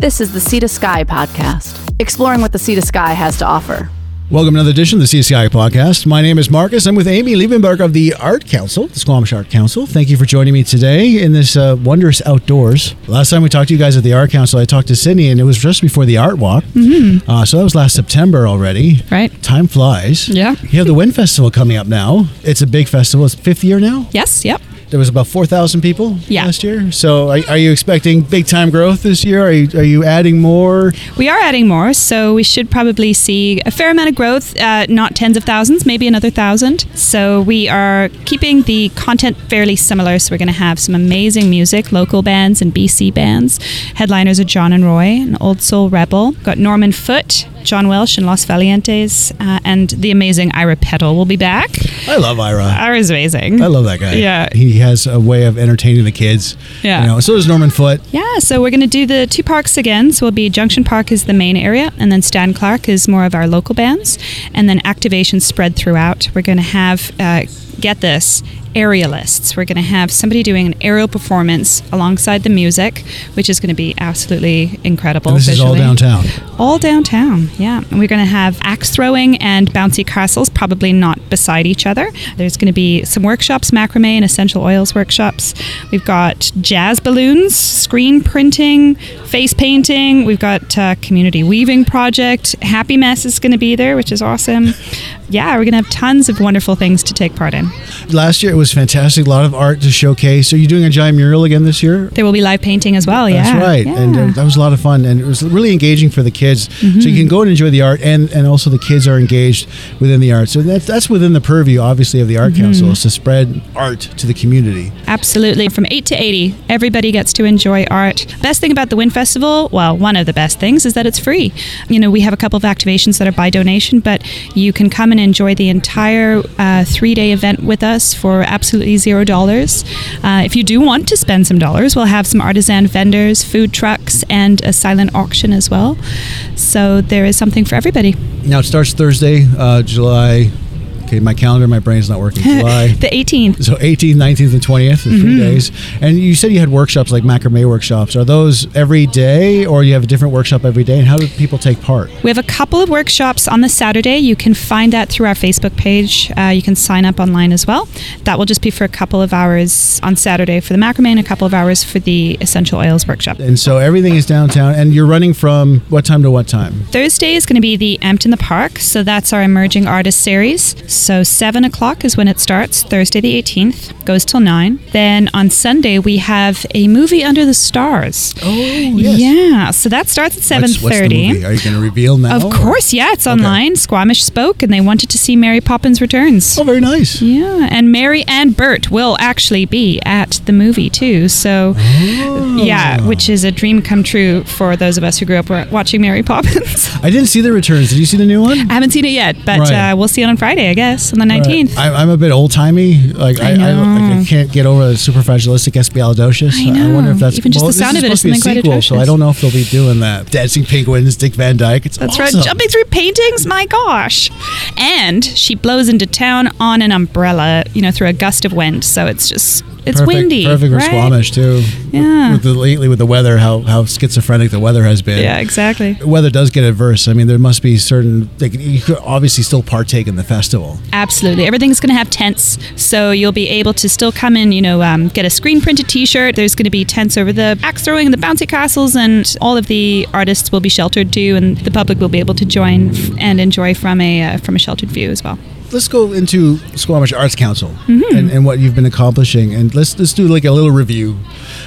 This is the Sea to Sky podcast, exploring what the Sea to Sky has to offer. Welcome to another edition of the CSI podcast. My name is Marcus. I'm with Amy Liebenberg of the Art Council, the Squamish Art Council. Thank you for joining me today in this uh, wondrous outdoors. Last time we talked to you guys at the Art Council, I talked to Sydney, and it was just before the Art Walk. Mm-hmm. Uh, so that was last September already. Right. Time flies. Yeah. You have the Wind Festival coming up now. It's a big festival. It's fifth year now. Yes, yep. There was about 4,000 people Yeah. last year. So are, are you expecting big time growth this year? Are you, are you adding more? We are adding more, so we should probably see a fair amount of growth, uh, not tens of thousands, maybe another thousand. So we are keeping the content fairly similar. So we're going to have some amazing music, local bands and BC bands. Headliners are Jon and Roy, an old soul rebel. Got Norman Foote, John Welsh, and Los Valientes, uh, and the amazing Ira Petal will be back. I love Ira. Ira's amazing. I love that guy. Yeah. He has a way of entertaining the kids. Yeah. You know, so does Norman Foote. Yeah, so we're going to do the two parks again. So we'll be Junction Park is the main area, and then Stan Clark is more of our local bands, and then activation spread throughout. We're going to have, uh, get this, aerialists. We're going to have somebody doing an aerial performance alongside the music, which is going to be absolutely incredible. And this is all downtown. All downtown, yeah. And we're going to have axe throwing and bouncy castles, probably not beside each other. There's going to be some workshops, macrame and essential oils workshops. We've got jazz balloons, screen printing, face painting. We've got uh, community weaving project. Happy Mess is going to be there, which is awesome. Yeah, we're going to have tons of wonderful things to take part in. Last year it was fantastic. A lot of art to showcase. Are you doing a giant mural again this year? There will be live painting as well. Yeah, That's right. And uh, that was a lot of fun. And it was really engaging for the kids. So Mm-hmm. you can go and enjoy the art, and, and also the kids are engaged within the art. So that, that's within the purview, obviously, of the Art Mm-hmm. Council is to spread art to the community. Absolutely. From 8 to 80, everybody gets to enjoy art. Best thing about the Wind Festival, well, one of the best things is that it's free. You know, we have a couple of activations that are by donation, but you can come and enjoy the entire uh, three day event with us for absolutely zero dollars. Uh, if you do want to spend some dollars, we'll have some artisan vendors, food trucks, and a silent auction as well. So there is something for everybody. Now it starts Thursday, uh, July. Okay, my calendar, my brain's not working. July. The 18th. So 18th, 19th, and 20th, Mm-hmm. three days. And you said you had workshops like macrame workshops. Are those every day, or you have a different workshop every day? And how do people take part? We have a couple of workshops on the Saturday. You can find that through our Facebook page. Uh, you can sign up online as well. That will just be for a couple of hours on Saturday for the macrame and a couple of hours for the essential oils workshop. And so everything is downtown, and you're running from what time to what time? Thursday is going to be the Amped in the Park, so that's our emerging artist series. So seven o'clock is when it starts. Thursday the 18th goes till nine. Then on Sunday we have a movie under the stars. Oh, yes. Yeah, so that starts at seven What's, what's the thirty. movie? Are you going to reveal now? Of course, yeah, it's online. Squamish spoke, and they wanted to see Mary Poppins Returns. Oh, very nice. Yeah, and Mary and Bert will actually be at the movie too. So, yeah, which is a dream come true for those of us who grew up watching Mary Poppins. I didn't see the returns. Did you see the new one? I haven't seen it yet, but Right. uh, we'll see it on Friday, I guess, on the Right. 19th. I, I'm a bit old timey. Like I, I I, know. I, can't get over the superfragilistic expialidocious. I know. I wonder if that's Even just the sound of it is supposed to be a something quite sequel, So I don't know if they'll be doing that. Dancing penguins, Dick Van Dyke. It's That's awesome. right, jumping through paintings. My gosh! And she blows into town on an umbrella, you know, through a gust of wind. So it's just it's perfect, windy. Perfect for right? Squamish too. Yeah. With the lately with the weather, how how schizophrenic the weather has been. Yeah, exactly. Weather does get adverse. I mean, there must be certain. Like, you could obviously still partake in the festival. Absolutely. Everything's going to have tents. So you'll be able to still come in, you know, um, get a screen printed t shirt. There's going to be tents over the axe throwing and the bouncy castles, and all of the artists will be sheltered too, and the public will be able to join f- and enjoy from a, uh, from a sheltered view as well. Let's go into Squamish Arts Council Mm-hmm. and, and what you've been accomplishing, and let's let's do like a little review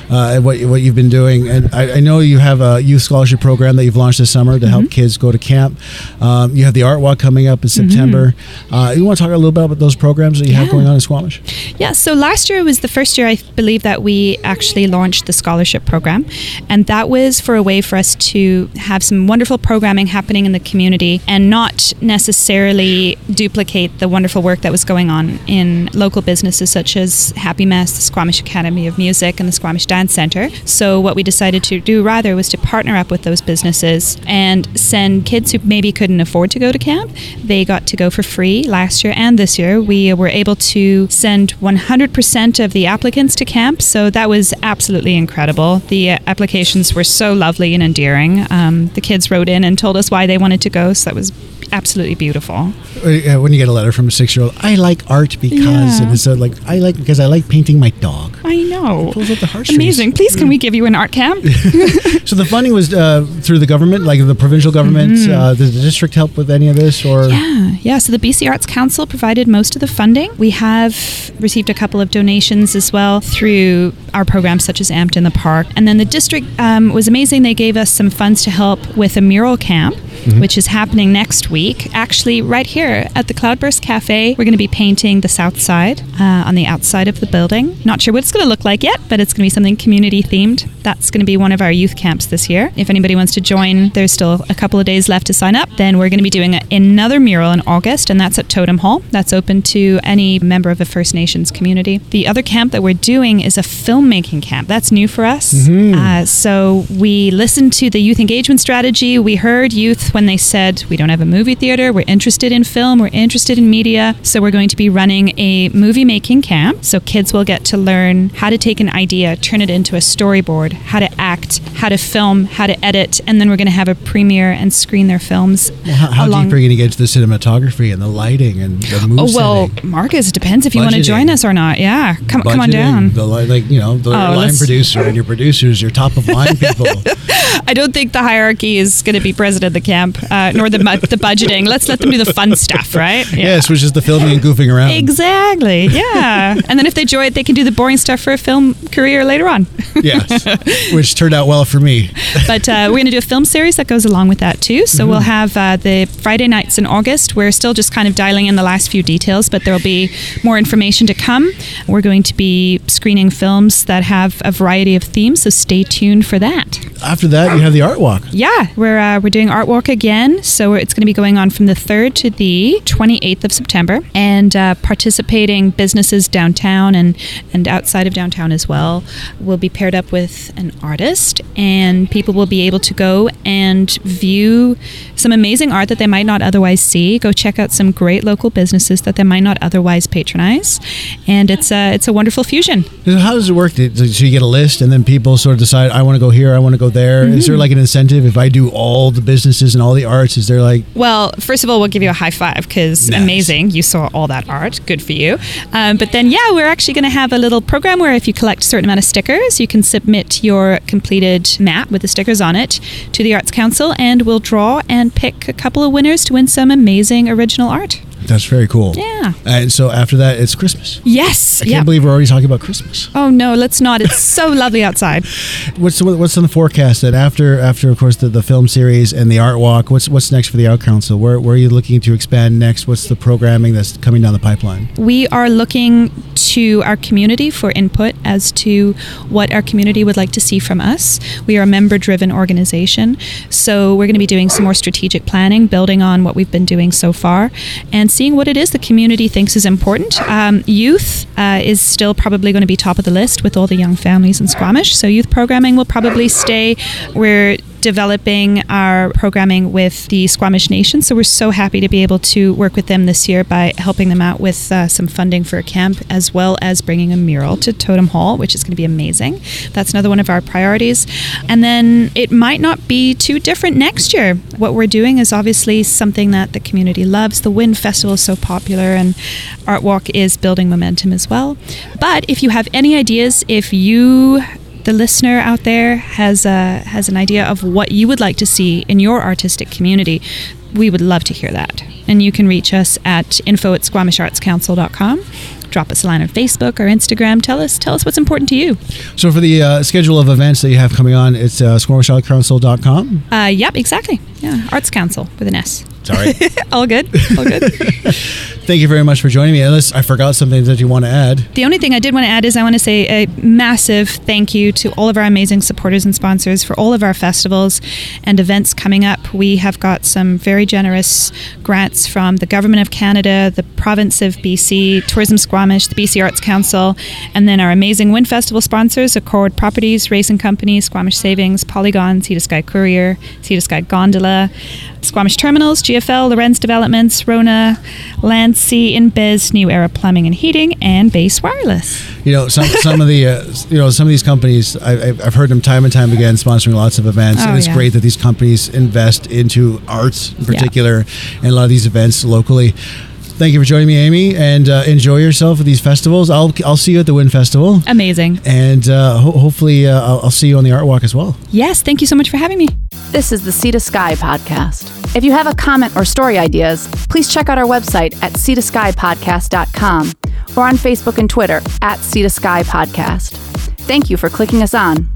uh, what what you've been doing. And I, I know you have a youth scholarship program that you've launched this summer to Mm-hmm. help kids go to camp. Um, you have the Art Walk coming up in September. Uh, you want to talk a little bit about those programs that you have Mm-hmm. Going on in Squamish? Yeah, so last year was the first year I believe that we actually launched the scholarship program. And that was for a way for us to have some wonderful programming happening in the community and not necessarily duplicate the wonderful work that was going on in local businesses such as Happy Mess, the Squamish Academy of Music, and the Squamish Dance Center. So, what we decided to do rather was to partner up with those businesses and send kids who maybe couldn't afford to go to camp. They got to go for free last year and this year. We were able to send 100% of the applicants to camp, so that was absolutely incredible. The uh, applications were so lovely and endearing. Um, the kids wrote in and told us why they wanted to go, so that was absolutely beautiful. Uh, when you get a letter from a six-year-old, I like art because, Yeah. and it's uh, like I like because I like painting my dog. I know. Pulls up the heartstrings. Amazing. Please, can we give you an art camp? So the funding was uh, through the government, like the provincial government. Uh, did the district help with any of this, or Yeah, yeah. So the BC Arts Council provided most of the funding. We have received a couple of donations as well through our programs such as Amped in the Park. And then the district um, was amazing. They gave us some funds to help with a mural camp, which is happening next week. Actually, right here at the Cloudburst Cafe, we're going to be painting the south side uh, on the outside of the building. Not sure what it's going to look like yet, but it's going to be something community themed. That's going to be one of our youth camps this year. If anybody wants to join, there's still a couple of days left to sign up. Then we're going to be doing a, another mural in August, and that's at Totem Hall. That's open to any member of the First Nations community. The other camp that we're doing is a filmmaking camp. That's new for us. Uh, so we listened to the youth engagement strategy. We heard youth when they said, We don't have a movie theater. We're interested in film. We're interested in media. So we're going to be running a movie making camp. So kids will get to learn how to take an idea, turn it into a storyboard, how to act, how to film, how to edit, and then we're going to have a premiere and screen their films. how, how along- deep are you going to get to the cinematography and the lighting and the mood Oh well, setting? Marcus, it depends if you want to join us or not. Yeah, come come on down. The li- like you know the Oh, line producer and your producers, your top of line people. I don't think the hierarchy is going to be president of the camp, uh, nor the the budgeting. Let's let them do the fun stuff, right? Yeah. Yes, which is the filming and goofing around. Exactly. Yeah. and then if they enjoy it, they can do the boring stuff for a film career later on. yes, which turned out well for me. but uh, we're going to do a film series that goes along with that too. So we'll have uh, the Friday nights in August. We're still just kind of dialing in the last few details, but there'll be more information to come. We're going to be screening films that have a variety of themes, so stay tuned for that. After that, you have the art walk. Yeah, we're uh, we're doing Art Walk again. So it's going to be going on from the 3rd to the 28th of September, and uh, participating businesses downtown and and outside of downtown as well will be paired up with an artist, and people will be able to go and view some amazing art that they might not otherwise see. Go check out some great local businesses that they might not otherwise patronize, and it's a it's a wonderful fusion. So how does it work? So you get a list, and then people sort of decide, I want to go here, I want to go there. Is Mm-hmm. there like an incentive if I do all the businesses and all the arts? Is there like Well, first of all, we'll give you a high five because Nice. amazing. You saw all that art. Good for you. Um, but then, yeah, we're actually going to have a little program where if you collect a certain amount of stickers, you can submit your completed map with the stickers on it to the Arts Council, and we'll draw and pick a couple of winners to win some amazing original art. That's very cool? Yeah. And so after that, it's Christmas. Yes. I can't believe we're already talking about Christmas. Oh no, let's not. It's so lovely outside. What's what's in the forecast? That after after of course the, the film series and the art walk, what's what's next for the Art Council? Where where are you looking to expand next? What's the programming that's coming down the pipeline? We are looking to our community for input as to what our community would like to see from us. We are a member driven organization, so we're going to be doing some more strategic planning, building on what we've been doing so far, and seeing what it is the community thinks is important. Um, youth uh, is still probably going to be top of the list with all the young families in Squamish, so youth programming will probably stay. We're developing our programming with the Squamish Nation. So we're so happy to be able to work with them this year by helping them out with uh, some funding for a camp as well as bringing a mural to Totem Hall, which is going to be amazing. That's another one of our priorities. And then it might not be too different next year. What we're doing is obviously something that the community loves. The Wind Festival is so popular and Art Walk is building momentum as well. But if you have any ideas, if you the listener out there has a has an idea of what you would like to see in your artistic community, we would love to hear that. And you can reach us at info at squamishartscouncil.com. Drop us a line on Facebook or Instagram. Tell us tell us what's important to you. So for the uh, schedule of events that you have coming on, it's uh, squamishartcouncil.com. Uh, yep, exactly. Yeah, Arts Council with an S. Sorry. All good. All good. Thank you very much for joining me. Unless I forgot something that you want to add. The only thing I did want to add is I want to say a massive thank you to all of our amazing supporters and sponsors for all of our festivals and events coming up. We have got some very generous grants from the Government of Canada, the Province of BC, Tourism Squamish, the BC Arts Council, and then our amazing Wind Festival sponsors Accord Properties, Racing Company, Squamish Savings, Polygon, Sea to Sky Courier, Sea to Sky Gondola, Squamish Terminals, GFL, Lorenz Developments, Rona, Land Sea, InBiz, New Era Plumbing and Heating, and Base Wireless. You know, some some of the uh, you know some of these companies I, I've I've heard them time and time again sponsoring lots of events, Oh, and it's yeah. great that these companies invest into arts in particular and a lot of these events locally. Thank you for joining me, Amy, and uh, enjoy yourself at these festivals. I'll I'll see you at the Wind Festival, Amazing. and uh, ho- hopefully uh, I'll, I'll see you on the Art Walk as well. Yes, thank you so much for having me. This is the Sea to Sky podcast. If you have a comment or story ideas, please check out our website at sea to sky podcast.com or on Facebook and Twitter at Sea to Sky Podcast. Thank you for clicking us on.